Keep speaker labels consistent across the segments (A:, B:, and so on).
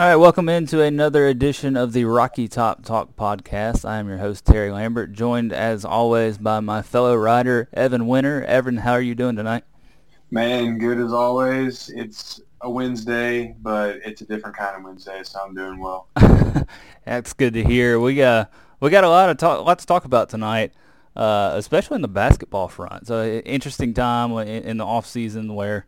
A: All right, welcome into another edition of the Rocky Top Talk podcast. I am your host, Terry Lambert, joined as always by my fellow rider, Evan Winter. Evan, how are you doing tonight?
B: Man, good as always. It's a Wednesday, but it's a different kind of Wednesday, so I'm doing well.
A: That's good to hear. We got uh, we got a lot of talk, lot to talk about tonight, uh, especially in the basketball front. So interesting time in, in the off season where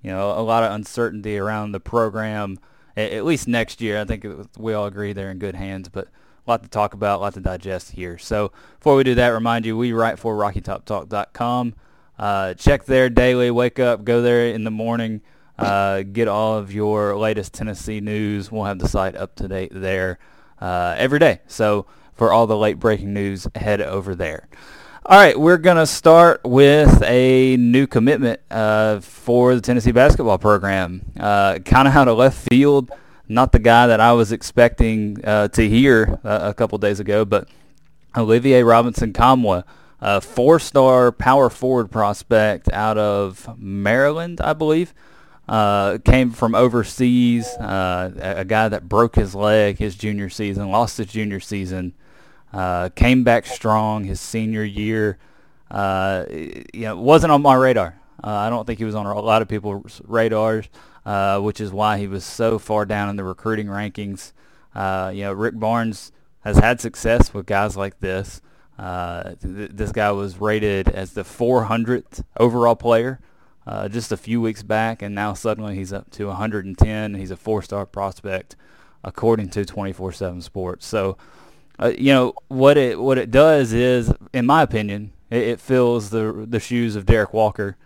A: you know a lot of uncertainty around the program at least next year. I think we all agree they're in good hands, but a lot to talk about, a lot to digest here. So before we do that, remind you, we write for RockyTopTalk.com. Uh, check there daily. Wake up, go there in the morning. Uh, get all of your latest Tennessee news. We'll have the site up to date there uh, every day. So for all the late breaking news, head over there. All right, we're going to start with a new commitment uh, for the Tennessee basketball program. Uh, kind of out of left field, not the guy that I was expecting uh, to hear uh, a couple days ago, but Olivier Robinson Nkamhoua, a four-star power forward prospect out of Maryland, I believe. Uh, came from overseas, uh, a, a guy that broke his leg his junior season, lost his junior season, uh, came back strong his senior year. Uh, you know, wasn't on my radar. Uh, I don't think he was on a lot of people's radars, uh, which is why he was so far down in the recruiting rankings. Uh, you know, Rick Barnes has had success with guys like this. Uh, th- this guy was rated as the 400th overall player just a few weeks back, and now suddenly he's up to 110. He's a four-star prospect, according to 24/7 Sports. So uh, you know what it what it does is, in my opinion, it, it fills the the shoes of Derrick Walker,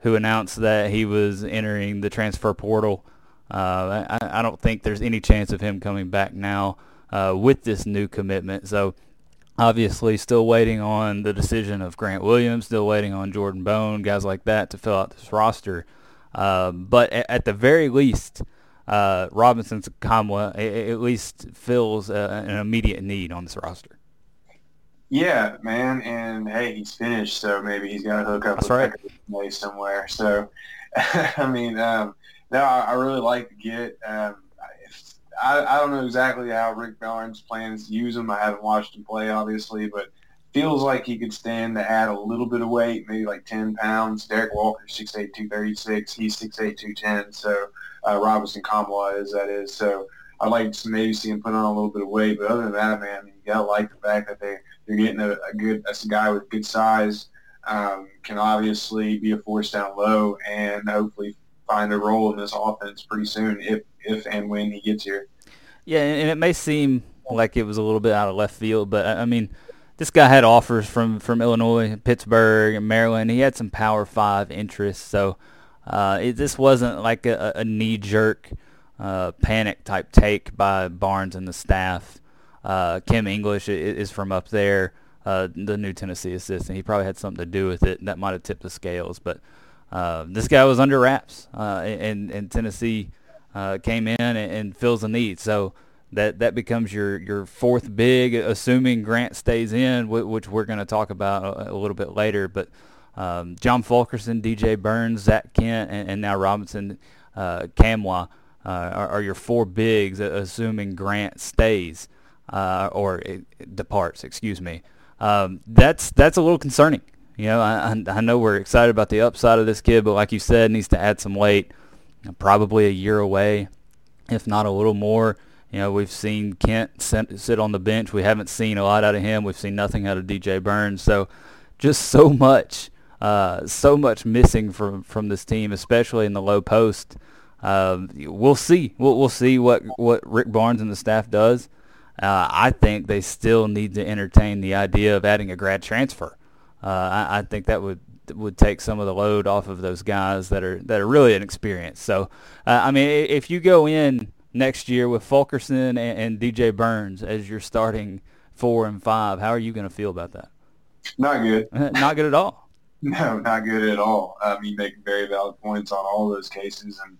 A: who announced that he was entering the transfer portal. Uh, I, I don't think there's any chance of him coming back now uh, with this new commitment. So obviously still waiting on the decision of Grant Williams, still waiting on Jordan Bone, guys like that to fill out this roster. Uh, but at, at, the very least, uh, Robinson's Nkamhoua at least fills uh, an immediate need on this roster.
B: Yeah, man, and hey, he's finished, so maybe he's got to hook up
A: That's right.
B: with somewhere. So, I mean, um, no, I, I, really like to get. Um, I, I don't know exactly how Rick Barnes plans to use him. I haven't watched him play, obviously, but feels like he could stand to add a little bit of weight, maybe like 10 pounds. Derrick Walker, 6'8", 236. He's 6'8", 210. So uh, Robinson-Nkamhoua is that is. So I'd like to maybe see him put on a little bit of weight. But other than that, man, you gotta like the fact that they they're getting a, a good a guy with good size. Um, can obviously be a force down low and hopefully find a role in this offense pretty soon if if and when he gets here.
A: Yeah, and it may seem like it was a little bit out of left field, but I mean, this guy had offers from from Illinois, Pittsburgh, and Maryland. He had some Power Five interests, so uh, it, this wasn't like a, a knee-jerk uh, panic type take by Barnes and the staff. Uh, Kim English is from up there, uh, the new Tennessee assistant. He probably had something to do with it. That might have tipped the scales, but uh, this guy was under wraps, uh, and, and Tennessee came in and, and fills the need. So that that becomes your your fourth big, assuming Grant stays in, which we're going to talk about a, a, little bit later. But um, John Fulkerson, DJ Burns, Zach Kent, and, and now Robinson uh, Nkamhoua uh, are, are, your four bigs, assuming Grant stays uh, or departs. Excuse me. Um, that's that's a little concerning. You know, I, I know we're excited about the upside of this kid, but like you said, needs to add some weight. Probably a year away, if not a little more. You know, we've seen Kent sit on the bench. We haven't seen a lot out of him. We've seen nothing out of DJ Burns. So just so much, uh, so much missing from from this team, especially in the low post. Uh, we'll see. We'll, we'll see what what Rick Barnes and the staff does. Uh, I think they still need to entertain the idea of adding a grad transfer. Uh, I, I, think that would would take some of the load off of those guys that are that are really inexperienced. So, uh, I mean, if you go in next year with Fulkerson and, and DJ Burns as your starting four and five. How are you going to feel about that?
B: Not good.
A: not good at all.
B: No, not good at all. Um, you make very valid points on all those cases, and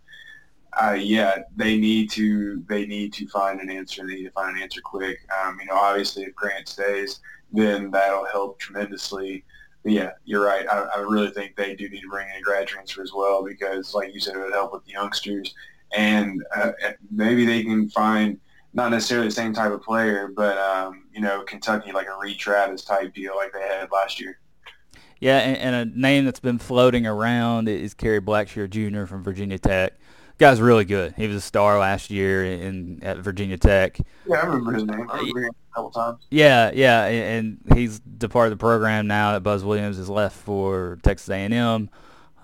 B: uh, yeah, they need to they need to find an answer. They need to find an answer quick. Um, you know, obviously, if Grant stays, then that'll help tremendously. But yeah, you're right. I, I really think they do need to bring in a grad transfer as well because, like you said, it would help with the youngsters, and uh, maybe they can find not necessarily the same type of player, but um, you know, Kentucky like a Reid Travis type deal like they had last year.
A: Yeah, and, and, a name that's been floating around is Kerry Blackshear Jr. from Virginia Tech. Guy's really good. He was a star last year in at Virginia Tech.
B: Yeah, I remember his name. I remember him a couple times.
A: Yeah, yeah, and he's departed the program now that Buzz Williams has left for Texas A&M.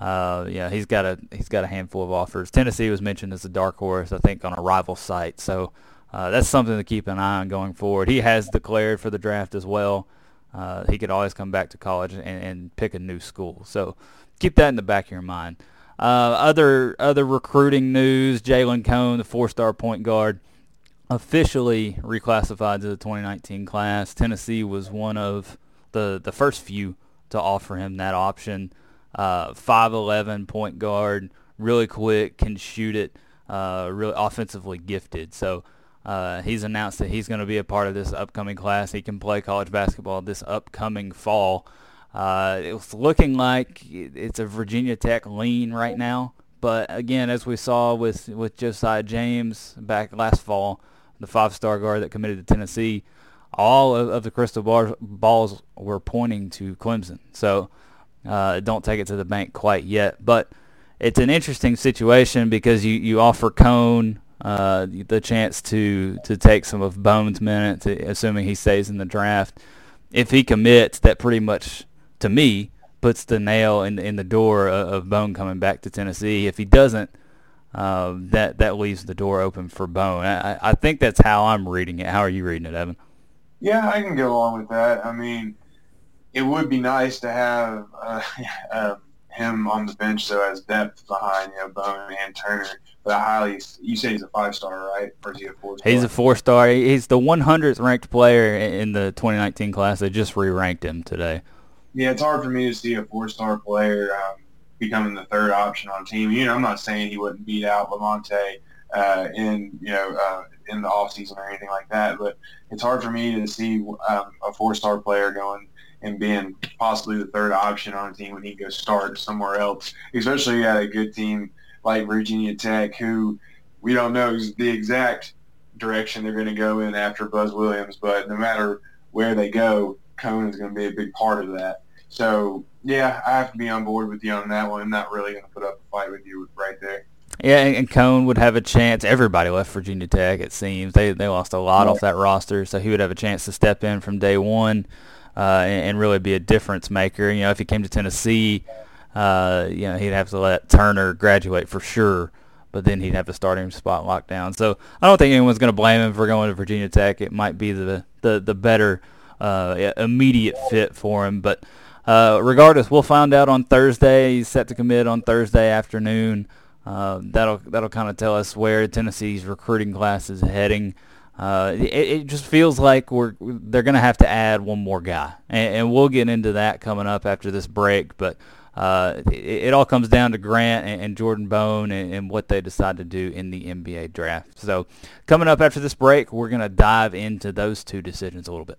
A: Uh, yeah, he's got a he's got a handful of offers. Tennessee was mentioned as a dark horse, I think, on a rival site. So uh, that's something to keep an eye on going forward. He has declared for the draft as well. Uh, he could always come back to college and, and pick a new school. So keep that in the back of your mind. Uh, other other recruiting news: Jalen Cone, the four-star point guard, officially reclassified to the 2019 class. Tennessee was one of the the first few to offer him that option. Uh, 5'11 point guard, really quick, can shoot it, uh, really offensively gifted. So uh, he's announced that he's going to be a part of this upcoming class. He can play college basketball this upcoming fall. Uh, it's looking like it's a Virginia Tech lean right now. But again, as we saw with, with Josiah James back last fall, the five-star guard that committed to Tennessee, all of, of the crystal bar, balls were pointing to Clemson. So uh, don't take it to the bank quite yet. But it's an interesting situation because you, you offer Cone uh, the chance to, to take some of Bone's minutes, assuming he stays in the draft. If he commits, that pretty much to me, puts the nail in in the door of, Bone coming back to Tennessee. If he doesn't, uh, that that leaves the door open for Bone. I, I think that's how I'm reading it. How are you reading it, Evan?
B: Yeah, I can go along with that. I mean, it would be nice to have uh, uh, him on the bench so as depth behind you know Bone and Turner. But I highly, you say he's a five star, right? Or is he a four star?
A: He's a four star. He's the 100th ranked player in the 2019 class. They just re ranked him today.
B: Yeah, it's hard for me to see a four-star player um, becoming the third option on a team. You know, I'm not saying he wouldn't beat out Lamonte uh, in you know uh, in the off season or anything like that, but it's hard for me to see um, a four-star player going and being possibly the third option on a team when he goes start somewhere else, especially at a good team like Virginia Tech, who we don't know the exact direction they're going to go in after Buzz Williams, but no matter where they go, Cone is going to be a big part of that. So yeah, I have to be on board with you on that one. I'm not really going to put up a fight with you right there.
A: Yeah, and Cone would have a chance. Everybody left Virginia Tech. It seems they they lost a lot yeah. off that roster, so he would have a chance to step in from day one uh, and, and, really be a difference maker. You know, if he came to Tennessee, uh, you know, he'd have to let Turner graduate for sure, but then he'd have to start him spot locked down. So I don't think anyone's going to blame him for going to Virginia Tech. It might be the the the better uh, immediate fit for him, but. Uh, regardless, we'll find out on Thursday. He's set to commit on Thursday afternoon. Uh, that'll that'll kind of tell us where Tennessee's recruiting class is heading. Uh, it, it, just feels like we're they're going to have to add one more guy, and, and, we'll get into that coming up after this break. But uh, it, it, all comes down to Grant and, and Jordan Bone and, and, what they decide to do in the NBA draft. So coming up after this break, we're going to dive into those two decisions a little bit.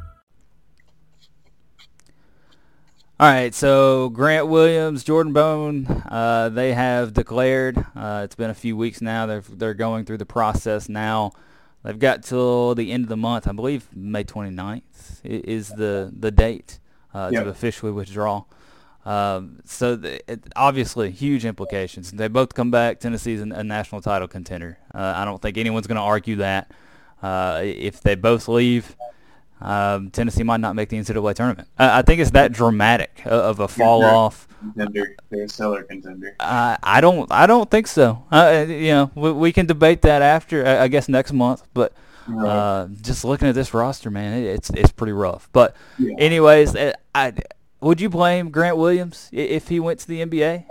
A: All right, so Grant Williams, Jordan Bone, uh, they have declared. Uh, it's been a few weeks now. They're they're going through the process now. They've got till the end of the month. I believe May 29th is the the date uh, yep. to officially withdraw. Um, so the, it, obviously, huge implications. They both come back. Tennessee's a national title contender. Uh, I don't think anyone's going to argue that. Uh, if they both leave, um, Tennessee might not make the NCAA tournament. I, I think it's that dramatic of a fall off.
B: Contender, they're a stellar contender.
A: Uh, I don't. I don't think so. Uh, you know, we, we, can debate that after. I guess next month. But uh, just looking at this roster, man, it, it's it's pretty rough. But yeah. anyways, uh, I would you blame Grant Williams if he went to the NBA?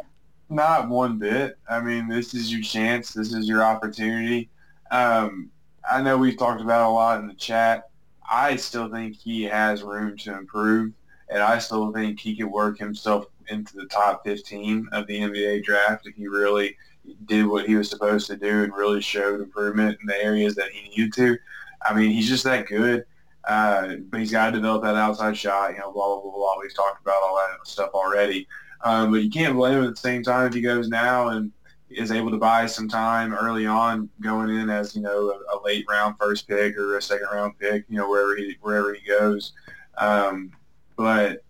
B: Not one bit. I mean, this is your chance. This is your opportunity. Um, I know we've talked about a lot in the chat. I still think he has room to improve, and I still think he could work himself into the top 15 of the NBA draft if he really did what he was supposed to do and really showed improvement in the areas that he needed to. I mean, he's just that good. Uh, but he's got to develop that outside shot, you know, blah, blah, blah, blah. We've talked about all that stuff already. Um, but you can't blame him at the same time if he goes now and is able to buy some time early on going in as, you know, a, a late round first pick or a second round pick, you know, wherever he, wherever he goes. Um, but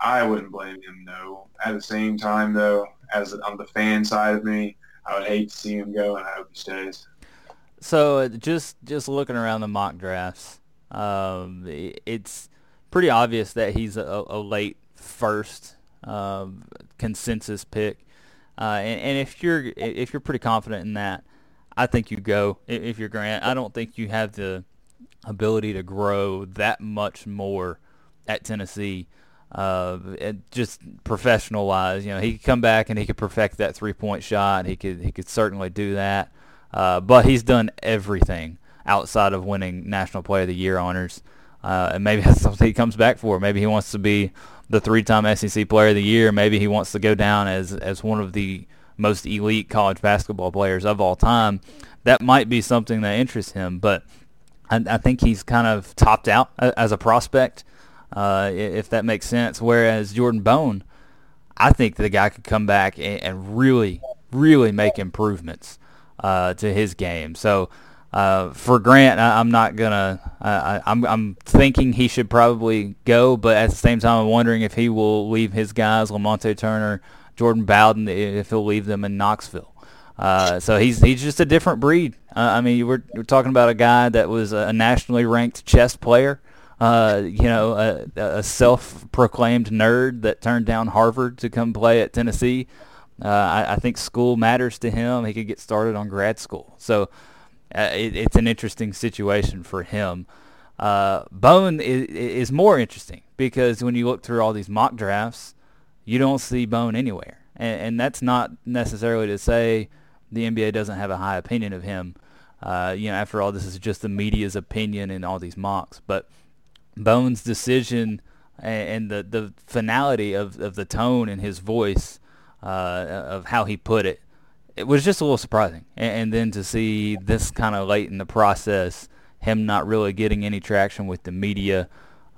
B: I wouldn't blame him, no. At the same time, though, as on the fan side of me, I would hate to see him go, and I hope he stays.
A: So just just looking around the mock drafts, um, it's pretty obvious that he's a, a late first um, consensus pick. Uh, and, and, if you're if you're pretty confident in that, I think you go. If you're Grant, I don't think you have the ability to grow that much more at Tennessee. Uh, just professional wise, you know, he could come back and he could perfect that three point shot. He could he could certainly do that. Uh, but he's done everything outside of winning National Player of the Year honors. Uh, and maybe that's something he comes back for. Maybe he wants to be the three-time SEC Player of the Year. Maybe he wants to go down as as one of the most elite college basketball players of all time. That might be something that interests him, but I, I think he's kind of topped out as a prospect, uh, if that makes sense. Whereas Jordan Bone, I think the guy could come back and, and really, really make improvements uh, to his game. So uh, for Grant, I, am not gonna. I, I'm I'm thinking he should probably go, but at the same time, I'm wondering if he will leave his guys, Lamonte Turner, Jordan Bowden, if he'll leave them in Knoxville. Uh, so he's he's just a different breed. Uh, I mean, we're, we're talking about a guy that was a nationally ranked chess player. Uh, you know, a, a, self-proclaimed nerd that turned down Harvard to come play at Tennessee. Uh, I, I, think school matters to him. He could get started on grad school. So uh, it, it's an interesting situation for him. Uh, Bone is, is, more interesting because when you look through all these mock drafts, you don't see Bone anywhere. And, and that's not necessarily to say the NBA doesn't have a high opinion of him. Uh, you know, after all, this is just the media's opinion in all these mocks. But Bone's decision and, and the, the finality of, of the tone in his voice uh, of how he put it, it was just a little surprising. And, and then to see this kind of late in the process, him not really getting any traction with the media,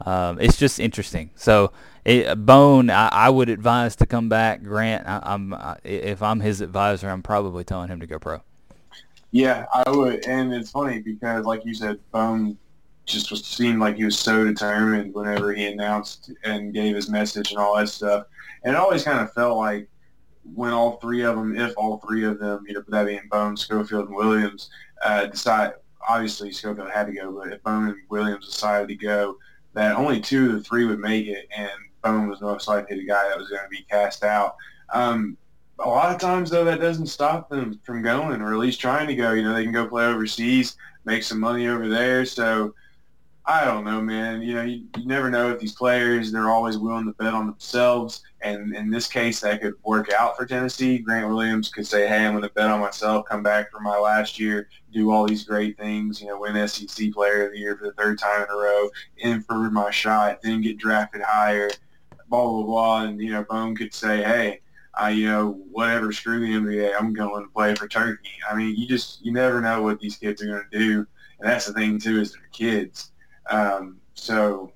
A: um, it's just interesting. So it, Bone, I, I, would advise to come back. Grant, I, am if I'm his advisor, I'm probably telling him to go pro.
B: Yeah, I would, and it's funny because, like you said, Bone just was seemed like he was so determined whenever he announced and gave his message and all that stuff. And it always kind of felt like when all three of them, if all three of them, you know, that being Bone, Schofield, and Williams, uh, decide, obviously Schofield had to go, but if Bone and Williams decided to go, that only two of the three would make it, and Bone was most likely the guy that was going to be cast out. Um, a lot of times, though, that doesn't stop them from going, or at least trying to go. You know, they can go play overseas, make some money over there. So I don't know, man. You know, you, you never know if these players, they're always willing to bet on themselves. And in this case, that could work out for Tennessee. Grant Williams could say, hey, I'm going to bet on myself, come back for my last year, do all these great things, you know, win SEC Player of the Year for the third time in a row, improve my shot, then get drafted higher, blah, blah, blah. And, you know, Bone could say, hey, I, you know, whatever, screw the NBA, I'm going to play for Turkey. I mean, you just, you never know what these kids are going to do. And that's the thing, too, is they're kids um, so,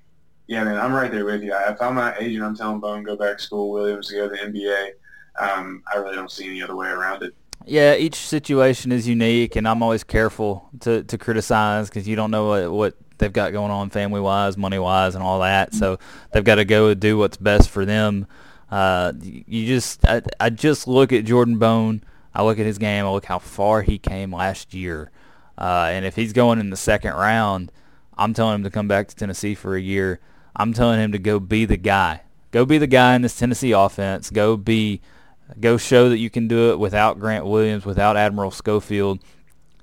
B: yeah, man, I'm right there with you. If I'm my agent, I'm telling Bone go back to school, Williams to go to the NBA. Um, I really don't see any other way around it.
A: Yeah, each situation is unique, and I'm always careful to, to criticize because you don't know what, what they've got going on family-wise, money-wise, and all that. So they've got to go do what's best for them. Uh, you just I, I just look at Jordan Bone. I look at his game. I look how far he came last year. Uh, and if he's going in the second round, I'm telling him to come back to Tennessee for a year. I'm telling him to go be the guy. Go be the guy in this Tennessee offense. Go be, go show that you can do it without Grant Williams, without Admiral Schofield.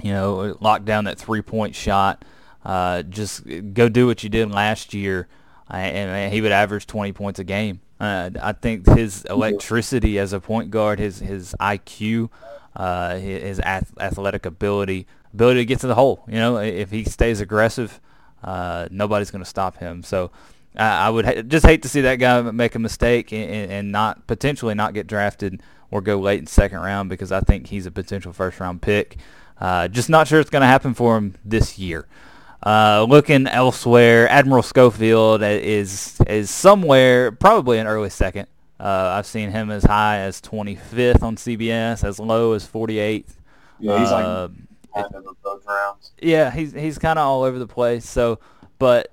A: You know, lock down that three-point shot. Uh, just go do what you did last year, and he would average 20 points a game. Uh, I think his electricity as a point guard, his his IQ, uh, his athletic ability, ability to get to the hole. You know, if he stays aggressive, uh, nobody's going to stop him. So I would ha- just hate to see that guy make a mistake and, and, not potentially not get drafted or go late in second round because I think he's a potential first round pick. Uh, just not sure it's going to happen for him this year. Uh, looking elsewhere, Admiral Schofield is is somewhere probably an early second. Uh, I've seen him as high as 25th on CBS, as low as 48th.
B: Yeah, he's like uh, kind of both rounds.
A: Yeah, he's he's kind of all over the place. So, but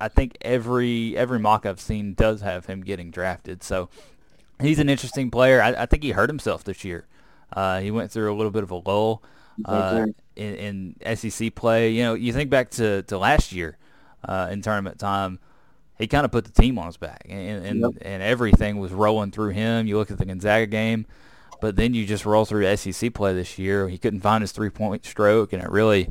A: I think every every mock I've seen does have him getting drafted. So he's an interesting player. I, I think he hurt himself this year. Uh, he went through a little bit of a lull uh, in, in, SEC play. You know, you think back to, to last year uh, in tournament time, he kind of put the team on his back, and and, yep. and everything was rolling through him. You look at the Gonzaga game, but then you just roll through SEC play this year. He couldn't find his three point stroke, and it really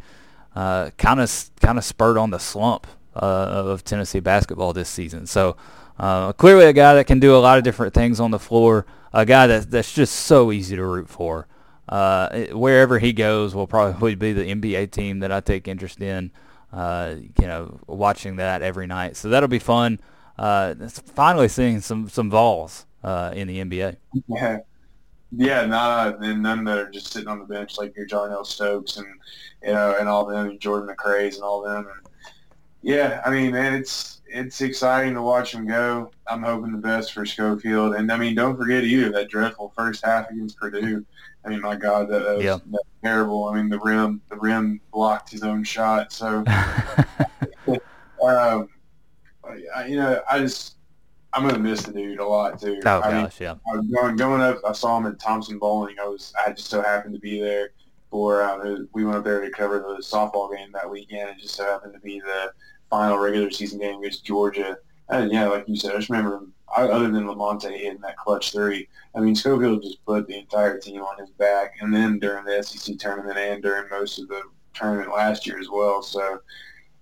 A: kind of kind of spurred on the slump uh, of Tennessee basketball this season. So. Uh, clearly, a guy that can do a lot of different things on the floor. A guy that that's just so easy to root for uh, wherever he goes will probably be the NBA team that I take interest in. Uh, you know, watching that every night, so that'll be fun. Uh, finally seeing some some Vols uh, in the NBA.
B: Yeah, yeah, not and none that are just sitting on the bench like your Jarnell Stokes and you know and all them, and Jordan McRae's and all them. And yeah, I mean, man, it's it's exciting to watch them go. I'm hoping the best for Schofield, and I mean, don't forget either that dreadful first half against Purdue. I mean, my God, that, that was, yeah. that terrible. I mean, the rim, the rim blocked his own shot. So, um, I, you know, I just, I'm gonna miss the dude a lot too.
A: Oh I gosh, mean, yeah.
B: I was going, going up, I saw him at Thompson Boling. I was, I just so happened to be there for. Uh, we went up there to cover the softball game that weekend. It just so happened to be the final regular season game against Georgia. And yeah, like you said, I just remember him other than Lamonte hitting that clutch three, I mean, Schofield just put the entire team on his back, and then during the SEC tournament and during most of the tournament last year as well. So,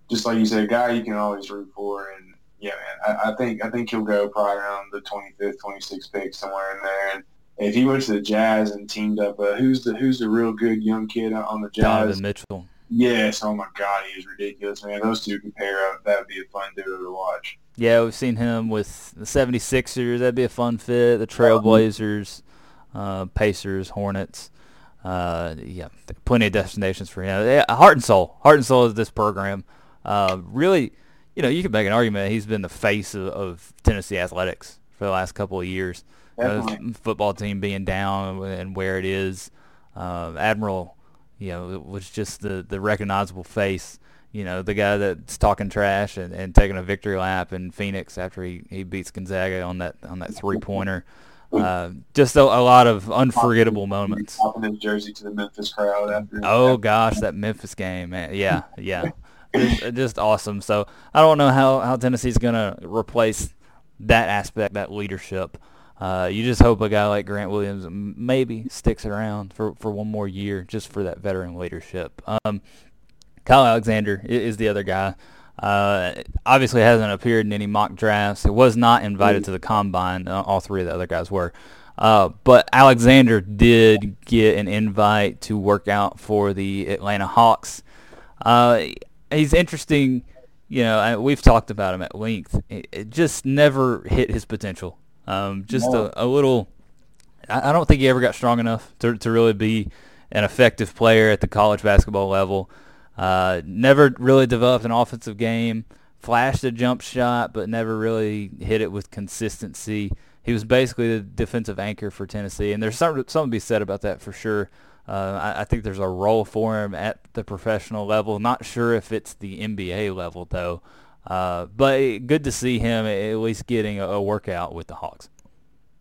B: just like you said, a guy you can always root for, and yeah, man, I, I think I think he'll go probably around the 25th, 26th pick somewhere in there. And if he went to the Jazz and teamed up, uh, who's the who's the real good young kid on the Jazz?
A: Donovan Mitchell.
B: Yes. Oh my God, he is ridiculous, man. Those two can pair up. That would be a fun duo to watch.
A: Yeah, we've seen him with the 76ers. That'd be a fun fit. The Trailblazers, uh, Pacers, Hornets. Uh, yeah, plenty of destinations for him. Yeah, heart and soul. Heart and soul is this program. Uh, really, you know, you could make an argument he's been the face of, of Tennessee athletics for the last couple of years. Uh, football team being down and where it is. Uh, Admiral, you know, was just the, the recognizable face you know, the guy that's talking trash and, and taking a victory lap in Phoenix after he, he beats Gonzaga on that on that three pointer. Uh, just a, a, lot of unforgettable moments.
B: Popping his jersey to the Memphis crowd after.
A: Oh gosh, that Memphis game, man. Yeah, yeah, just, just awesome. So I don't know how how Tennessee's gonna replace that aspect, that leadership. Uh, you just hope a guy like Grant Williams maybe sticks around for, for one more year just for that veteran leadership. Um, Kyle Alexander is the other guy. Uh, obviously hasn't appeared in any mock drafts. He was not invited to the combine. Uh, all three of the other guys were. Uh, but Alexander did get an invite to work out for the Atlanta Hawks. Uh, he's interesting. You know, we've talked about him at length. It, it just never hit his potential. Um, just no. a, a, little. I, I don't think he ever got strong enough to to really be an effective player at the college basketball level. Uh, never really developed an offensive game. Flashed a jump shot, but never really hit it with consistency. He was basically the defensive anchor for Tennessee, and there's something, something to be said about that for sure. Uh, I, I, think there's a role for him at the professional level. Not sure if it's the NBA level though, uh, but good to see him at least getting a, a workout with the Hawks.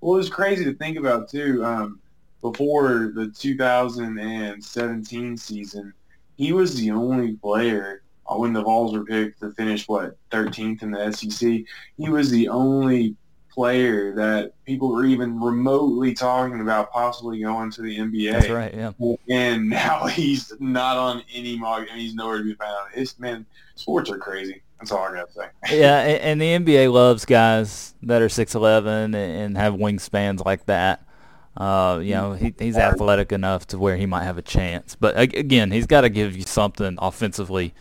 B: Well, it's crazy to think about too. Um, before the 2017 season, he was the only player uh, when the Vols were picked to finish what 13th in the SEC. He was the only player that people were even remotely talking about possibly going to the NBA.
A: That's right. Yeah.
B: And now he's not on any and he's nowhere to be found. It's man, sports are crazy. That's all I gotta say.
A: yeah, and the NBA loves guys that are six eleven and have wingspans like that. Uh, you know, he, he's athletic enough to where he might have a chance. But again, he's got to give you something offensively.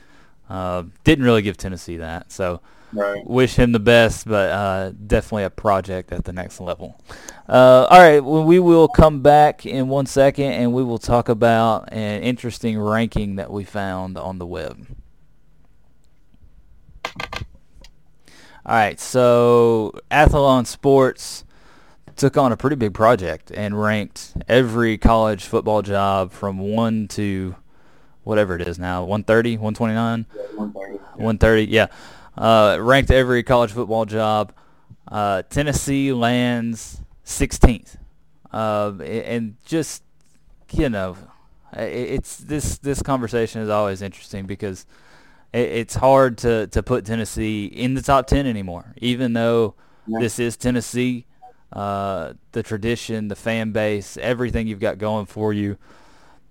A: Uh, didn't really give Tennessee that, so
B: right.
A: wish him the best. But uh, definitely a project at the next level. Uh, all right, well, we will come back in one second, and we will talk about an interesting ranking that we found on the web. All right, so Athlon Sports took on a pretty big project and ranked every college football job from 1 to whatever it is now, 130, 129?
B: Yeah, 130. Yeah.
A: 130, yeah. Uh, ranked every college football job. Uh, Tennessee lands 16th. Uh, and just, you know, it's this this conversation is always interesting because – it's hard to, to put Tennessee in the top 10 anymore, even though yeah. this is Tennessee. Uh, the tradition, the fan base, everything you've got going for you.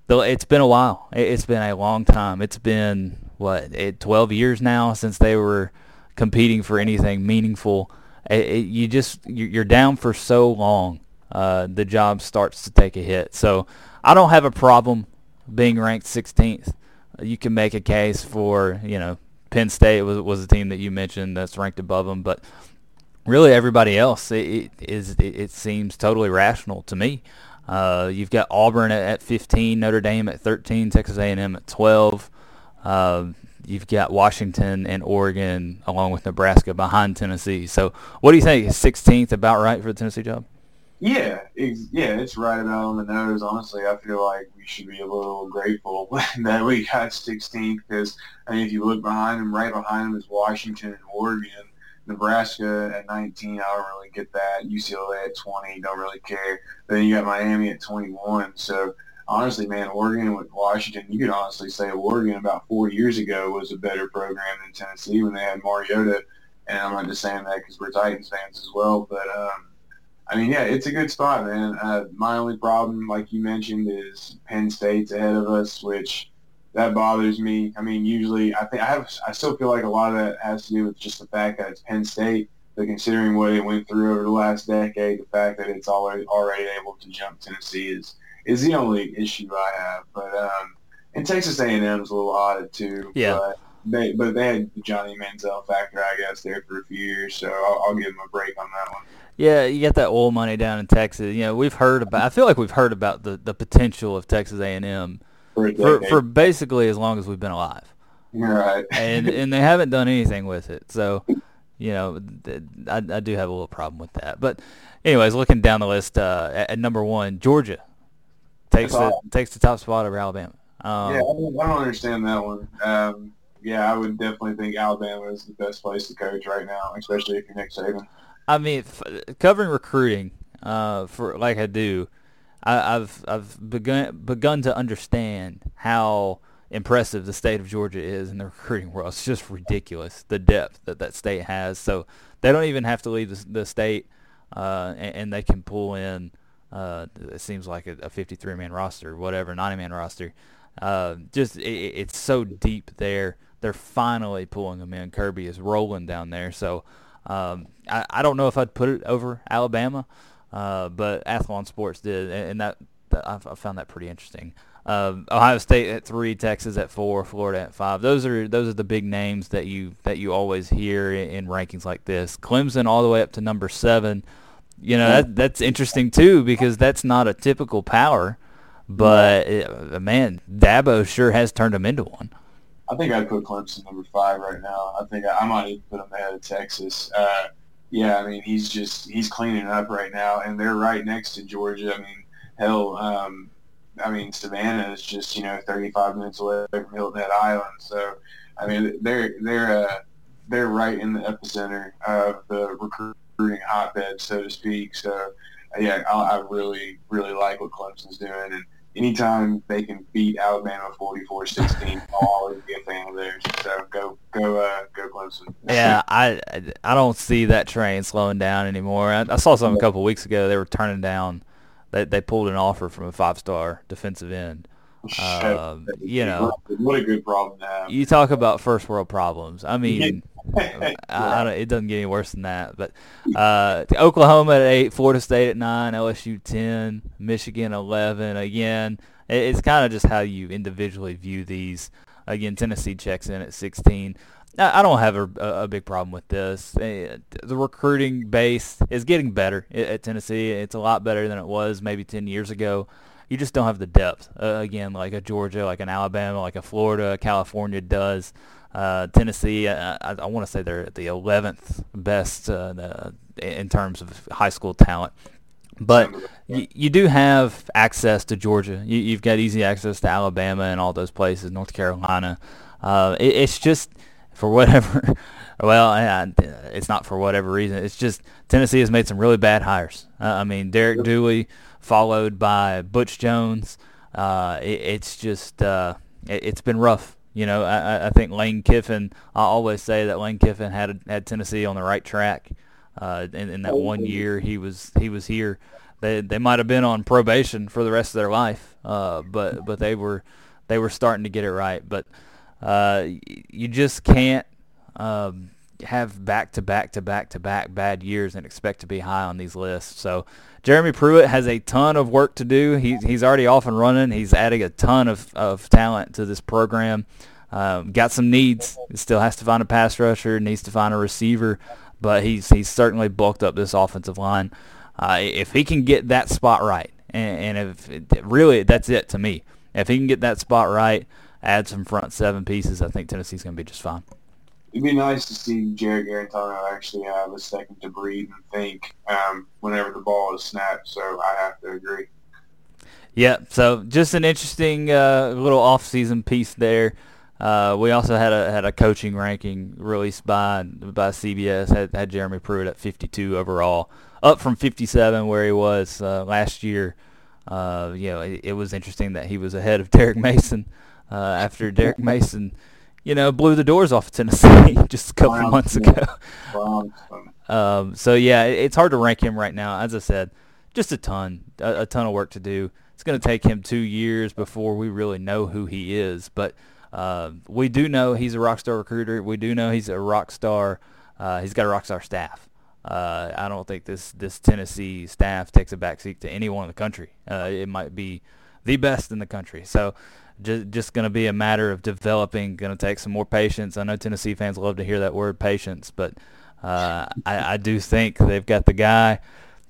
A: It's been a while. It's been a long time. It's been, what, 12 years now since they were competing for anything meaningful. It, it, you just, you're down for so long. Uh, the job starts to take a hit. So I don't have a problem being ranked 16th you can make a case for you know Penn State was was a team that you mentioned that's ranked above them, but really everybody else it, it is it, it, seems totally rational to me. Uh, you've got Auburn at, at, 15, Notre Dame at 13, Texas A&M at 12. Uh, you've got Washington and Oregon along with Nebraska behind Tennessee. So what do you think? Is 16th about right for the Tennessee job?
B: Yeah, it's, yeah, it's right about on the nose. Honestly, I feel like we should be a little grateful that we got 16th because I mean, if you look behind them, right behind them is Washington and Oregon. Nebraska at 19, I don't really get that. UCLA at 20, don't really care. Then you got Miami at 21. So honestly, man, Oregon with Washington, you could honestly say Oregon about four years ago was a better program than Tennessee when they had Mariota. And I'm not just saying that because we're Titans fans as well, but um, I mean, yeah, it's a good spot, man. Uh, my only problem, like you mentioned, is Penn State's ahead of us, which that bothers me. I mean, usually I think I have, I still feel like a lot of that has to do with just the fact that it's Penn State. But considering what it went through over the last decade, the fact that it's already already able to jump Tennessee is is the only issue I have. But um, and Texas A&M is a little odd too.
A: Yeah.
B: But they but they had the Johnny Manziel factor, I guess, there for a few years, so I'll, I'll give them a break on that one.
A: Yeah, you get that oil money down in Texas. You know, we've heard about. I feel like we've heard about the, the potential of Texas A and M for for basically as long as we've been alive.
B: Right.
A: and and they haven't done anything with it. So, you know, I, I do have a little problem with that. But, anyways, looking down the list uh, at, at, number one, Georgia takes the takes the top spot over Alabama.
B: Um, yeah, I don't, I don't, understand that one. Um, yeah, I would definitely think Alabama is the best place to coach right now, especially if you're Nick Saban.
A: I mean, f- covering recruiting uh, for like I do, I, have I've begun begun to understand how impressive the state of Georgia is in the recruiting world. It's just ridiculous the depth that that state has. So they don't even have to leave the, the state, uh, and, and, they can pull in. Uh, it seems like a, a 53 man roster, whatever, 90 man roster. Uh, just it, it's so deep there. They're finally pulling them in. Kirby is rolling down there. So um, I, I don't know if I'd put it over Alabama, uh, but Athlon Sports did, and, that, that I, found that pretty interesting. Uh, Ohio State at three, Texas at four, Florida at five. Those are those are the big names that you that you always hear in, in rankings like this. Clemson all the way up to number seven. You know that that's interesting too because that's not a typical power, but it, uh, man, Dabo sure has turned him into one.
B: I think I'd put Clemson number five right now. I think I, I might even put him ahead of Texas. Uh, yeah, I mean he's just he's cleaning up right now, and they're right next to Georgia. I mean, hell, um, I mean Savannah is just you know 35 minutes away from Hilton Head Island, so I mean they're they're uh, they're right in the epicenter of the recruiting hotbed, so to speak. So yeah, I, I really really like what Clemson's doing, and anytime they can beat Alabama 44-16, I'll always be a fan of theirs. So go go uh, go Clemson.
A: yeah, I I don't see that train slowing down anymore. I, I saw something a couple of weeks ago. They were turning down. They they pulled an offer from a five star defensive end. Um, you know,
B: what a good problem to have.
A: You talk about first world problems. I mean, I, don't, it doesn't get any worse than that. But uh, Oklahoma at eight, Florida State at nine, LSU ten, Michigan eleven. Again, it, it's kind of just how you individually view these. Again, Tennessee checks in at sixteen. I don't have a, a big problem with this. Eh, the recruiting base is getting better at Tennessee. It's a lot better than it was maybe 10 years ago you just don't have the depth. Uh, again, like a Georgia, like an Alabama, like a Florida, California does. Uh, Tennessee, uh, I, I want to say they're the 11th best uh, the, in terms of high school talent. But you, you do have access to Georgia. You, you've got easy access to Alabama and all those places, North Carolina. Uh, it, it's just for whatever. Well, it's not for whatever reason. It's just Tennessee has made some really bad hires. Uh, I mean, Derek Dooley followed by Butch Jones. Uh, it, it's just uh, it, has been rough. You know, I, I think Lane Kiffin. I always say that Lane Kiffin had had Tennessee on the right track. Uh, in, in that one year he was he was here, they they might have been on probation for the rest of their life. Uh, but but they were they were starting to get it right. But uh, you just can't. Um, have back to back to back to back bad years and expect to be high on these lists. So Jeremy Pruitt has a ton of work to do. He, he's already off and running. He's adding a ton of, of talent to this program. Um, got some needs. Still has to find a pass rusher. Needs to find a receiver, but he's he's certainly bulked up this offensive line. Uh, if he can get that spot right, and, and if it, really that's it to me. If he can get that spot right, add some front seven pieces, I think Tennessee's going to be just fine
B: it'd be nice to see Jarrett Guarantano actually have a second to breathe and think um, whenever the ball is snapped. So I have to agree.
A: Yeah, so just an interesting uh, little off-season piece there. Uh, we also had a had a coaching ranking released by by CBS had, had Jeremy Pruitt at 52 overall, up from 57 where he was uh, last year. Uh, you know, it, it, was interesting that he was ahead of Derek Mason uh, after Derek Mason you know, blew the doors off of Tennessee just a couple wow. months ago. Wow. Um, so yeah, it, it's hard to rank him right now. As I said, just a ton, a, a ton of work to do. It's going to take him two years before we really know who he is, but uh, we do know he's a rock star recruiter. We do know he's a rock star. Uh, he's got a rock star staff. Uh, I don't think this this Tennessee staff takes a backseat to anyone in the country. Uh, it might be the best in the country. So just just going to be a matter of developing. Going to take some more patience. I know Tennessee fans love to hear that word patience, but uh, I, I, do think they've got the guy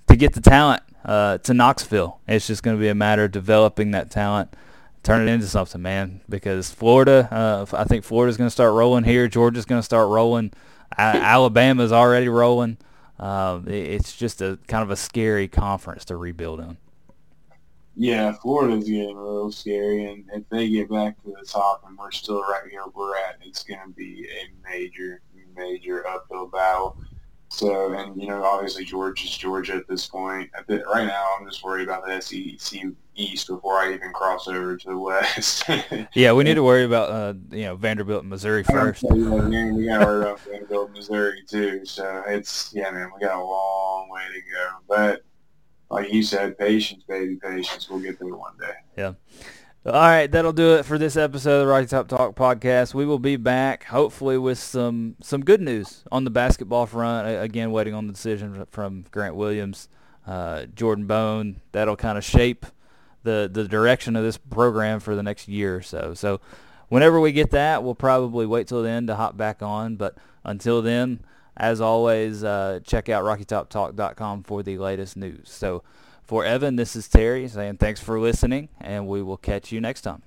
A: to get the talent uh, to Knoxville. It's just going to be a matter of developing that talent, turn it into something, man. Because Florida, uh, I think Florida's going to start rolling here. Georgia's going to start rolling. Alabama's already rolling. Uh, it's just a kind of a scary conference to rebuild on.
B: Yeah, Florida's getting a little scary, and if they get back to the top and we're still right here where we're at, it's going to be a major, major uphill battle. So, and you know, obviously Georgia's Georgia at this point. At the, right now, I'm just worried about the SEC East before I even cross over to the West.
A: yeah, we need to worry about uh, you know Vanderbilt, Missouri first.
B: Yeah, man, we got to worry about Vanderbilt, Missouri too. So it's yeah, man, we got a long way to go, but like you said, patience, baby, patience. We'll get there one day.
A: Yeah. All right, that'll do it for this episode of the Rocky Top Talk podcast. We will be back, hopefully, with some some good news on the basketball front. Again, waiting on the decision from Grant Williams, uh, Jordan Bone. That'll kind of shape the the direction of this program for the next year or so. So, whenever we get that, we'll probably wait till then to hop back on. But until then, as always, uh, check out RockyTopTalk.com for the latest news. So for Evan, this is Terry saying thanks for listening, and we will catch you next time.